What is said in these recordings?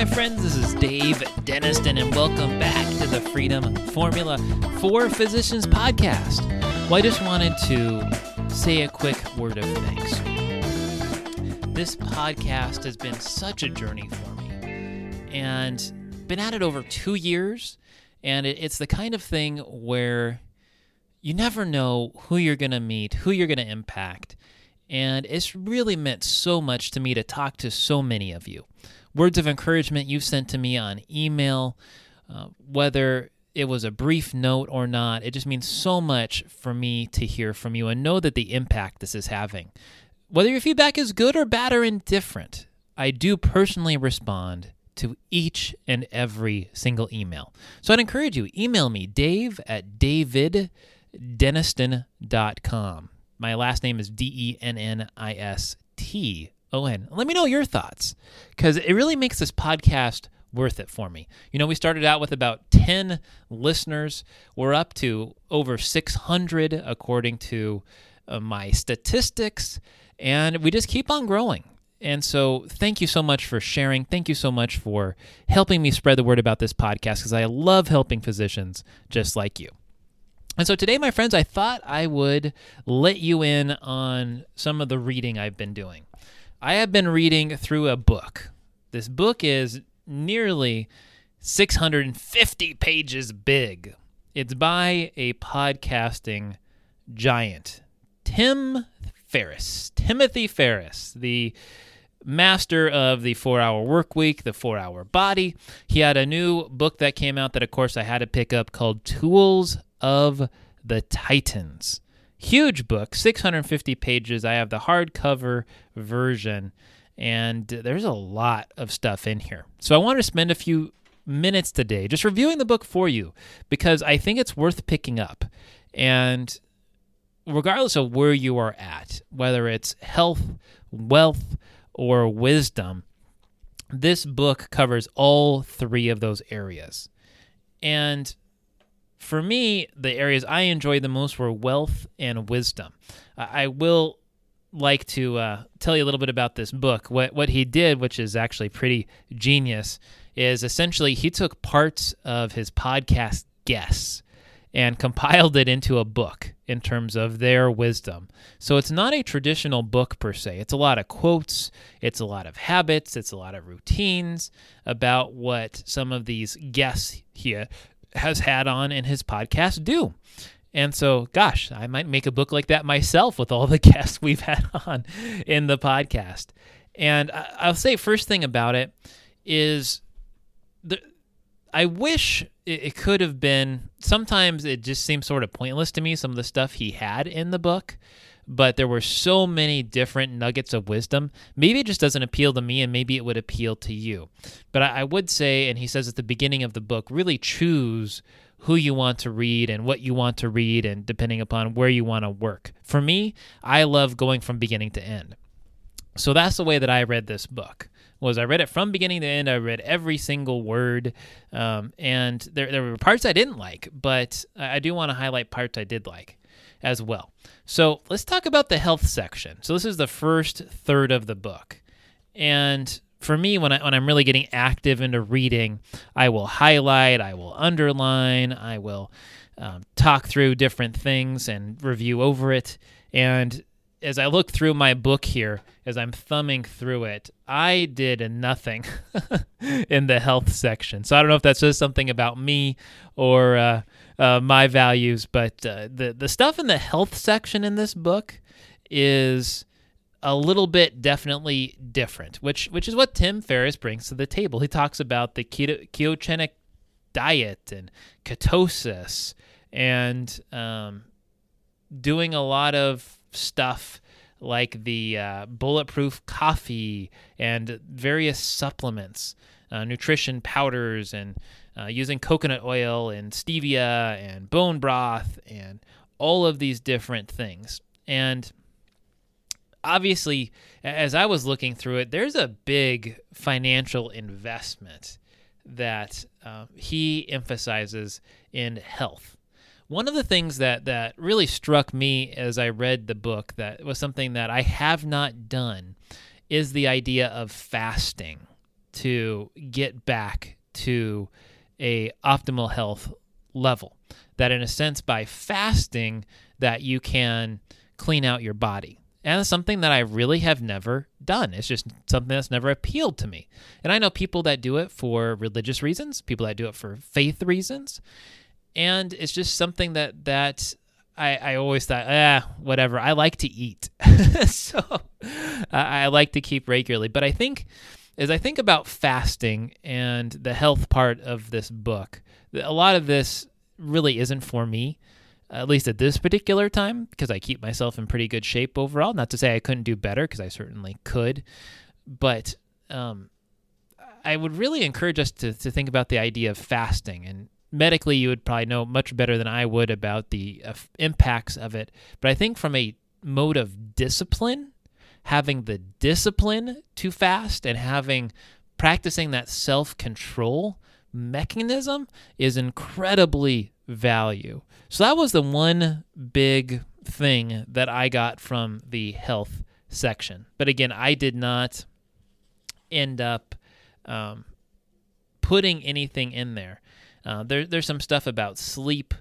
My friends. This is Dave Denniston, and welcome back to the Freedom Formula for Physicians podcast. Well, I just wanted to say a quick word of thanks. This podcast has been such a journey for me, and been at it over two years, and it's the kind of thing where you never know who you're going to meet, who you're going to impact, and it's really meant so much to me to talk to so many of you words of encouragement you've sent to me on email, uh, whether it was a brief note or not, it just means so much for me to hear from you and know that the impact this is having. Whether your feedback is good or bad or indifferent, I do personally respond to each and every single email. So I'd encourage you, email me, dave at daviddenniston.com. My last name is D E N N I S T O-N. Let me know your thoughts because it really makes this podcast worth it for me. You know, we started out with about 10 listeners. We're up to over 600 according to uh, my statistics, and we just keep on growing. And so, thank you so much for sharing. Thank you so much for helping me spread the word about this podcast because I love helping physicians just like you. And so, today, my friends, I thought I would let you in on some of the reading I've been doing. I have been reading through a book. This book is nearly 650 pages big. It's by a podcasting giant, Tim Ferriss, Timothy Ferriss, the master of the four hour work week, the four hour body. He had a new book that came out that, of course, I had to pick up called Tools of the Titans. Huge book, 650 pages. I have the hardcover version, and there's a lot of stuff in here. So I want to spend a few minutes today just reviewing the book for you because I think it's worth picking up. And regardless of where you are at, whether it's health, wealth, or wisdom, this book covers all three of those areas. And for me, the areas I enjoyed the most were wealth and wisdom. I will like to uh, tell you a little bit about this book. What what he did, which is actually pretty genius, is essentially he took parts of his podcast guests and compiled it into a book in terms of their wisdom. So it's not a traditional book per se. It's a lot of quotes, it's a lot of habits, it's a lot of routines about what some of these guests here has had on in his podcast do. And so, gosh, I might make a book like that myself with all the guests we've had on in the podcast. And I'll say, first thing about it is the, I wish it could have been. Sometimes it just seems sort of pointless to me, some of the stuff he had in the book but there were so many different nuggets of wisdom. Maybe it just doesn't appeal to me, and maybe it would appeal to you. But I, I would say, and he says at the beginning of the book, really choose who you want to read and what you want to read, and depending upon where you want to work. For me, I love going from beginning to end. So that's the way that I read this book was I read it from beginning to end. I read every single word, um, and there, there were parts I didn't like, but I do want to highlight parts I did like as well. So let's talk about the health section. So this is the first third of the book. And for me, when, I, when I'm really getting active into reading, I will highlight, I will underline, I will um, talk through different things and review over it. And as I look through my book here, as I'm thumbing through it, I did nothing in the health section. So I don't know if that says something about me or uh, uh, my values. But uh, the the stuff in the health section in this book is a little bit definitely different, which which is what Tim Ferriss brings to the table. He talks about the keto, ketogenic diet and ketosis and um, doing a lot of stuff like the uh, bulletproof coffee and various supplements, uh, nutrition powders, and uh, using coconut oil and stevia and bone broth and all of these different things. And obviously, as I was looking through it, there's a big financial investment that uh, he emphasizes in health. One of the things that, that really struck me as I read the book that was something that I have not done is the idea of fasting to get back to a optimal health level. That in a sense by fasting that you can clean out your body. And it's something that I really have never done. It's just something that's never appealed to me. And I know people that do it for religious reasons, people that do it for faith reasons. And it's just something that that I, I always thought, ah, whatever. I like to eat, so I, I like to keep regularly. But I think, as I think about fasting and the health part of this book, a lot of this really isn't for me at least at this particular time, because I keep myself in pretty good shape overall. Not to say I couldn't do better, because I certainly could, but um, I would really encourage us to, to think about the idea of fasting. And medically, you would probably know much better than I would about the uh, impacts of it. But I think from a mode of discipline, having the discipline to fast and having practicing that self control mechanism is incredibly value. So that was the one big thing that I got from the health section. But again, I did not end up um, putting anything in there. Uh, there. There's some stuff about sleep.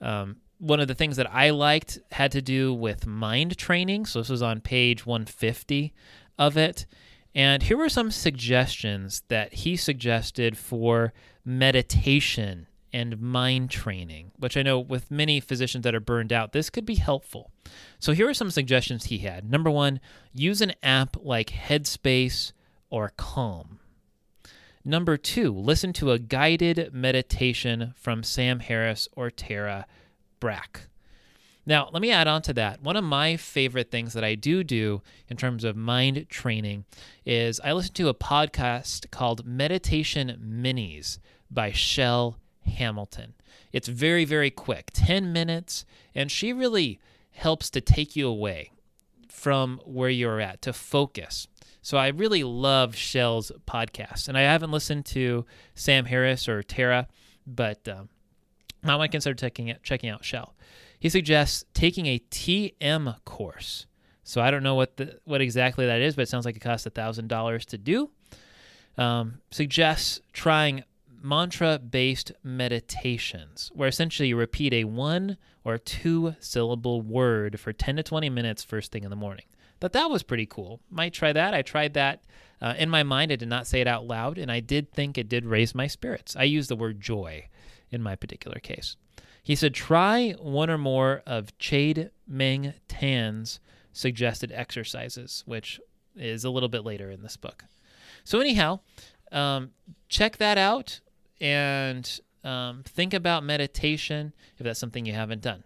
Um, one of the things that I liked had to do with mind training. So this was on page 150 of it. And here were some suggestions that he suggested for meditation and mind training, which I know with many physicians that are burned out, this could be helpful. So here are some suggestions he had. Number one, use an app like Headspace or Calm. Number two, listen to a guided meditation from Sam Harris or Tara Now, let me add on to that. One of my favorite things that I do do in terms of mind training is I listen to a podcast called Meditation Minis by Chel Hamilton. It's very, very quick 10 minutes, and she really helps to take you away from where you're at to focus. So I really love Chel's podcast, and I haven't listened to Sam Harris or Tara, but um, I might consider checking checking out Chel. He suggests taking a TM course. So I don't know what the what exactly that is, but it sounds like it costs thousand dollars to do. Um, suggests trying mantra based meditations, where essentially you repeat a one or two syllable word for 10 to 20 minutes first thing in the morning. Thought that was pretty cool. Might try that. I tried that uh, in my mind. I did not say it out loud, and I did think it did raise my spirits. I used the word joy in my particular case. He said, try one or more of Chade Meng Tan's suggested exercises, which is a little bit later in this book. So, anyhow, um, check that out and um, think about meditation if that's something you haven't done.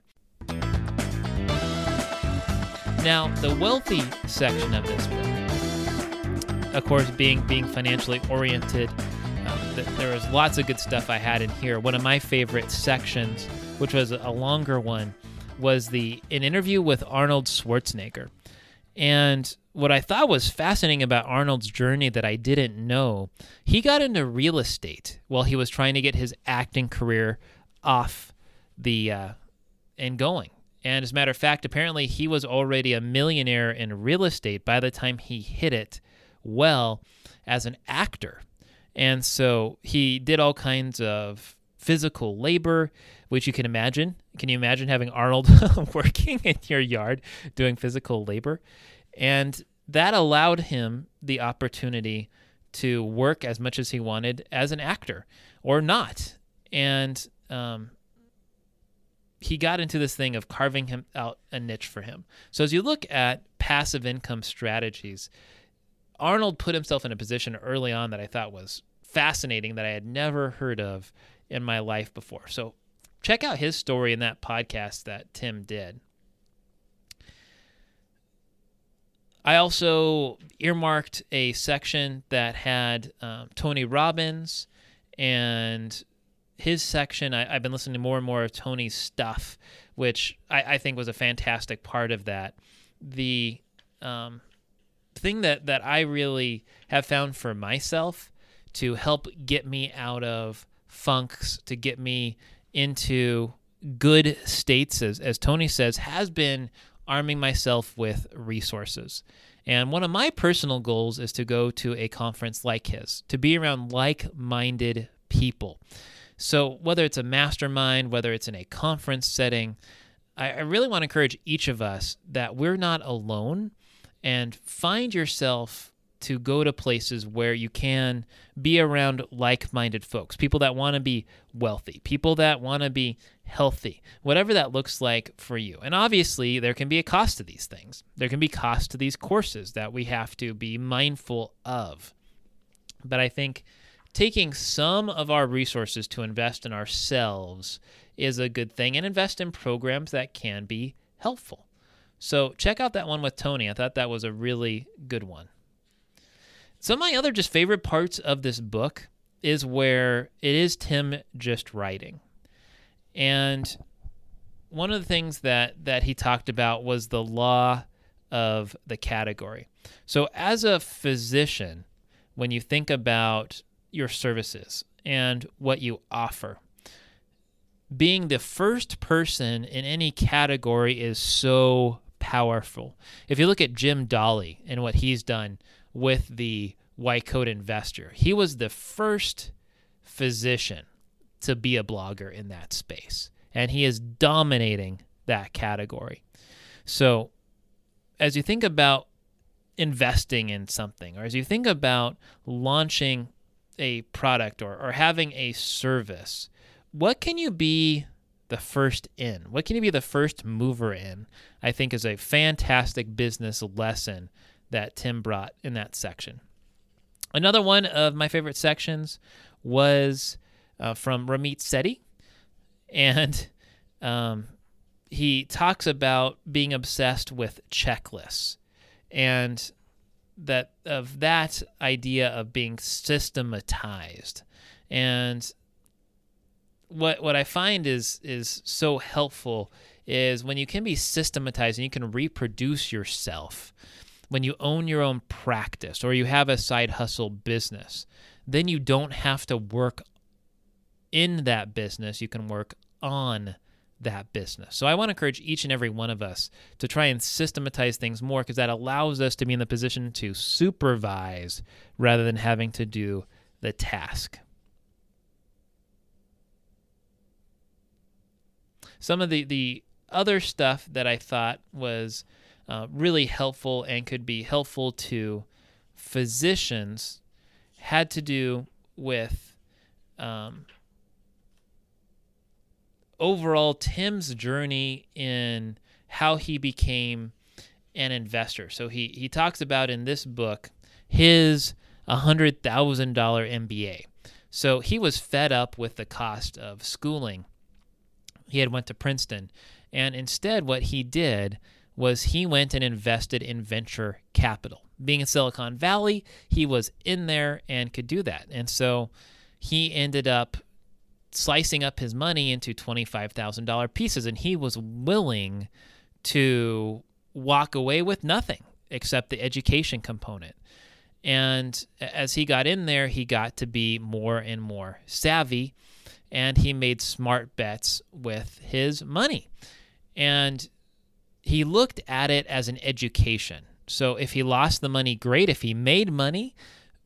Now, the wealthy section of this book, of course, being being financially oriented, there was lots of good stuff I had in here. One of my favorite sections, which was a longer one, was the an interview with Arnold Schwarzenegger. And what I thought was fascinating about Arnold's journey that I didn't know, he got into real estate while he was trying to get his acting career off the uh, and going. And as a matter of fact, apparently he was already a millionaire in real estate by the time he hit it well as an actor. And so he did all kinds of physical labor, which you can imagine. Can you imagine having Arnold working in your yard doing physical labor? And that allowed him the opportunity to work as much as he wanted as an actor or not. And um, he got into this thing of carving him out a niche for him. So as you look at passive income strategies, Arnold put himself in a position early on that I thought was fascinating that I had never heard of in my life before. So check out his story in that podcast that Tim did. I also earmarked a section that had um, Tony Robbins and his section. I, have been listening to more and more of Tony's stuff, which I, I think was a fantastic part of that. The um, thing that, that I really have found for myself to help get me out of funks, to get me into good states, as, as Tony says, has been arming myself with resources. And one of my personal goals is to go to a conference like his, to be around like minded people. So, whether it's a mastermind, whether it's in a conference setting, I, I really want to encourage each of us that we're not alone and find yourself to go to places where you can be around like minded folks, people that want to be wealthy, people that want to be healthy, whatever that looks like for you. And obviously, there can be a cost to these things. There can be cost to these courses that we have to be mindful of. But I think taking some of our resources to invest in ourselves is a good thing and invest in programs that can be helpful. So check out that one with Tony. I thought that was a really good one. Some of my other just favorite parts of this book is where it is Tim just writing. And one of the things that that he talked about was the law of the category. So as a physician, when you think about your services and what you offer, being the first person in any category is so powerful. If you look at Jim Dahle and what he's done with the coat investor. He was the first physician to be a blogger in that space, and he is dominating that category. So, as you think about investing in something, or as you think about launching a product or, or having a service, what can you be the first in? What can you be the first mover in? I think is a fantastic business lesson that Tim brought in that section. Another one of my favorite sections was uh, from Ramit Sethi, and um, he talks about being obsessed with checklists and that of that idea of being systematized and what what I find is is so helpful is when you can be systematized and you can reproduce yourself when you own your own practice or you have a side hustle business, then you don't have to work in that business. You can work on that business. So I want to encourage each and every one of us to try and systematize things more because that allows us to be in the position to supervise rather than having to do the task. Some of the, the other stuff that I thought was uh, really helpful and could be helpful to physicians had to do with um, overall Tim's journey in how he became an investor. So he he talks about in this book his $100,000 MBA. So he was fed up with the cost of schooling. He had went to Princeton and instead what he did was he went and invested in venture capital. Being in Silicon Valley, he was in there and could do that. And so he ended up slicing up his money into $25,000 pieces and he was willing to walk away with nothing except the education component. And as he got in there, he got to be more and more savvy and he made smart bets with his money. And he looked at it as an education. So if he lost the money, great. If he made money,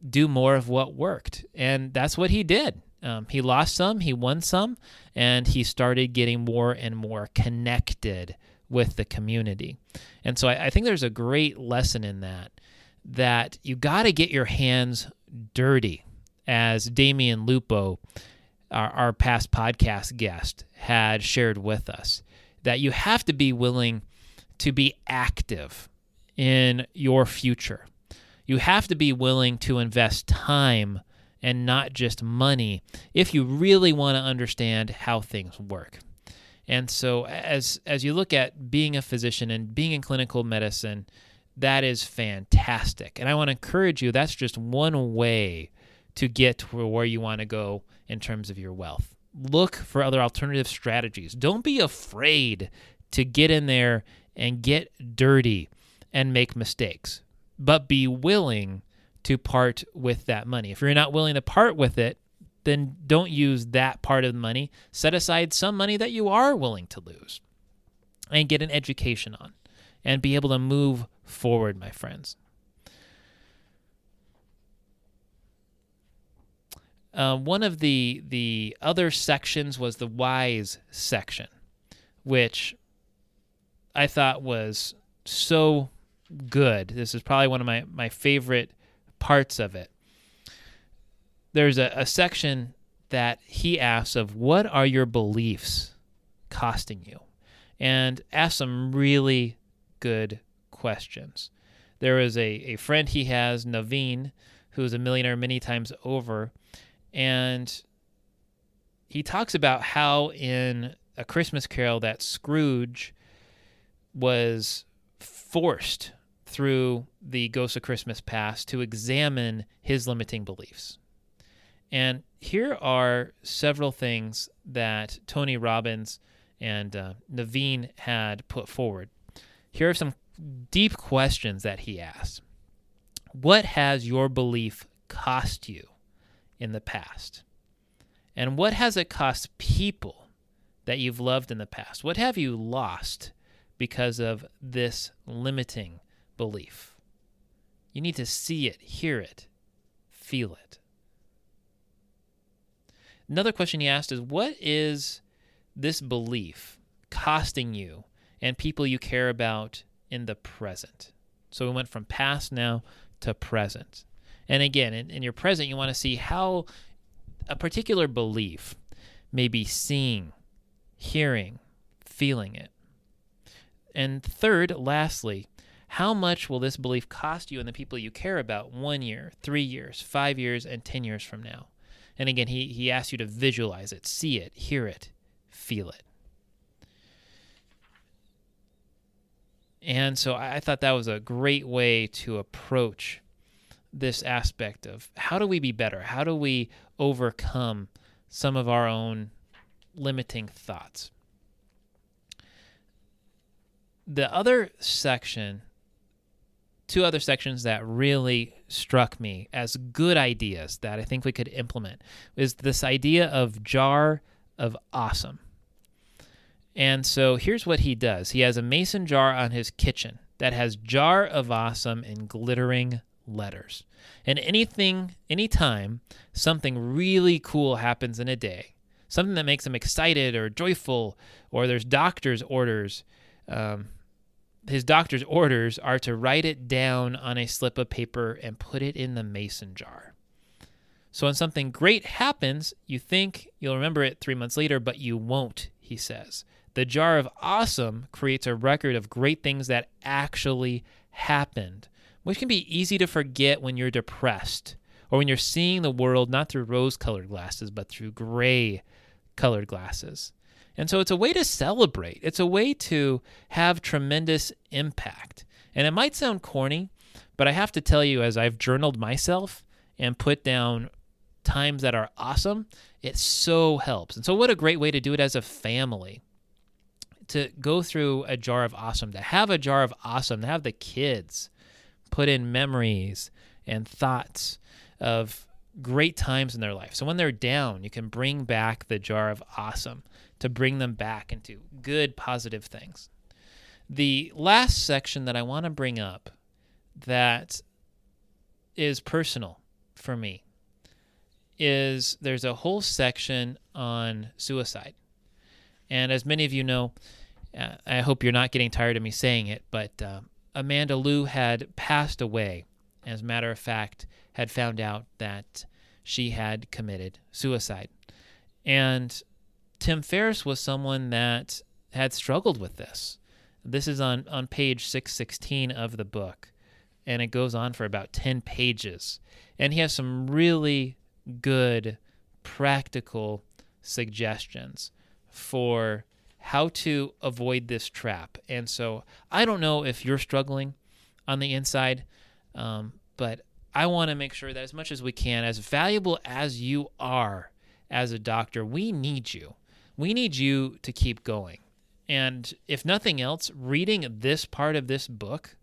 do more of what worked. And that's what he did. Um, he lost some, he won some, and he started getting more and more connected with the community. And so I, I think there's a great lesson in that, that you got to get your hands dirty, as Damion Lupo, our, our past podcast guest, had shared with us, that you have to be willing to be active in your future. You have to be willing to invest time and not just money if you really want to understand how things work. And so as as you look at being a physician and being in clinical medicine, that is fantastic. And I want to encourage you that's just one way to get to where you want to go in terms of your wealth. Look for other alternative strategies. Don't be afraid to get in there and get dirty and make mistakes, but be willing to part with that money. If you're not willing to part with it, then don't use that part of the money. Set aside some money that you are willing to lose and get an education on and be able to move forward, my friends. Uh, one of the the other sections was the wise section, which I thought was so good. This is probably one of my, my favorite parts of it. There's a, a section that he asks of what are your beliefs costing you? And asks some really good questions. There is a, a friend he has, Naveen, who's a millionaire many times over, and he talks about how in A Christmas Carol that Scrooge was forced through the Ghost of Christmas Past to examine his limiting beliefs. And here are several things that Tony Robbins and uh, Naveen had put forward. Here are some deep questions that he asked. What has your belief cost you in the past? And what has it cost people that you've loved in the past? What have you lost because of this limiting belief. You need to see it, hear it, feel it. Another question he asked is What is this belief costing you and people you care about in the present? So we went from past now to present. And again, in, in your present, you want to see how a particular belief may be seeing, hearing, feeling it. And third, lastly, how much will this belief cost you and the people you care about one year, three years, five years, and 10 years from now? And again, he, he asks you to visualize it, see it, hear it, feel it. And so I thought that was a great way to approach this aspect of how do we be better? How do we overcome some of our own limiting thoughts? The other section, two other sections that really struck me as good ideas that I think we could implement is this idea of jar of awesome. And so here's what he does he has a mason jar on his kitchen that has jar of awesome in glittering letters. And anything, anytime something really cool happens in a day, something that makes him excited or joyful, or there's doctor's orders, um, his doctor's orders are to write it down on a slip of paper and put it in the mason jar. So when something great happens, you think you'll remember it three months later, but you won't, he says. The jar of awesome creates a record of great things that actually happened, which can be easy to forget when you're depressed or when you're seeing the world not through rose colored glasses, but through gray colored glasses. And so it's a way to celebrate, it's a way to have tremendous impact. And it might sound corny, but I have to tell you, as I've journaled myself and put down times that are awesome, it so helps. And so, what a great way to do it as a family to go through a jar of awesome, to have a jar of awesome, to have the kids put in memories and thoughts of great times in their life. So when they're down, you can bring back the jar of awesome to bring them back into good, positive things. The last section that I want to bring up that is personal for me is there's a whole section on suicide. And as many of you know, uh, I hope you're not getting tired of me saying it, but uh, Amanda Lou had passed away. As a matter of fact, had found out that she had committed suicide. And Tim Ferriss was someone that had struggled with this. This is on, on page 616 of the book, and it goes on for about 10 pages. And he has some really good, practical suggestions for how to avoid this trap. And so I don't know if you're struggling on the inside. Um, but I want to make sure that as much as we can, as valuable as you are as a doctor, we need you. We need you to keep going. And if nothing else, reading this part of this book,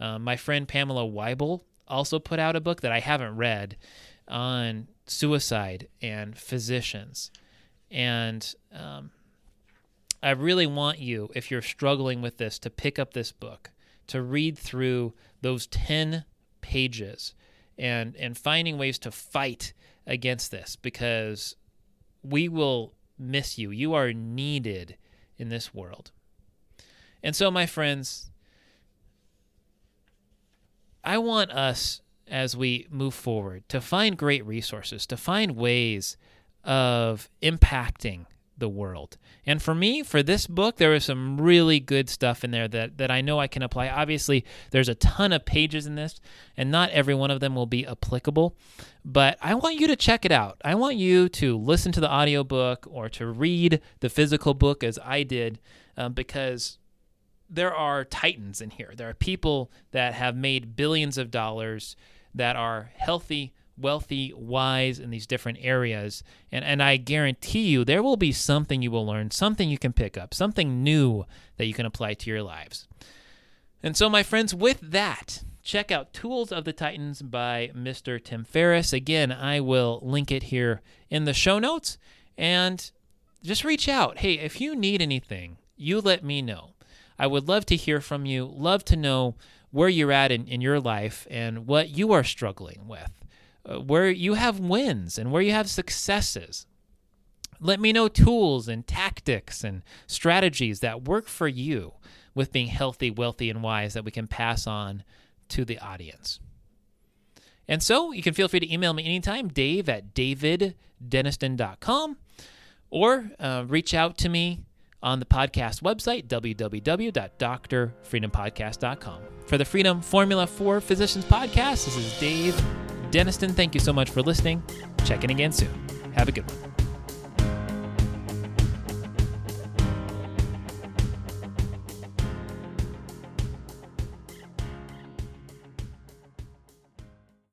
uh, my friend Pamela Wible also put out a book that I haven't read on suicide and physicians. And um, I really want you, if you're struggling with this, to pick up this book, to read through those 10 pages and, and finding ways to fight against this because we will miss you. You are needed in this world. And so, my friends, I want us as we move forward to find great resources, to find ways of impacting the world. And for me, for this book, there was some really good stuff in there that, that I know I can apply. Obviously, there's a ton of pages in this, and not every one of them will be applicable. But I want you to check it out. I want you to listen to the audiobook or to read the physical book as I did, um, because there are titans in here. There are people that have made billions of dollars that are healthy wealthy, wise in these different areas. And, and I guarantee you, there will be something you will learn, something you can pick up, something new that you can apply to your lives. And so, my friends, with that, check out Tools of the Titans by Mr. Tim Ferriss. Again, I will link it here in the show notes. And just reach out. Hey, if you need anything, you let me know. I would love to hear from you, love to know where you're at in, in your life and what you are struggling with. Where you have wins and where you have successes. Let me know tools and tactics and strategies that work for you with being healthy, wealthy, and wise that we can pass on to the audience. And so you can feel free to email me anytime, dave at daviddenniston.com, or uh, reach out to me on the podcast website, www.drfreedompodcast.com. For the Freedom Formula for Physicians podcast, this is Dave Denniston, thank you so much for listening. Check in again soon. Have a good one.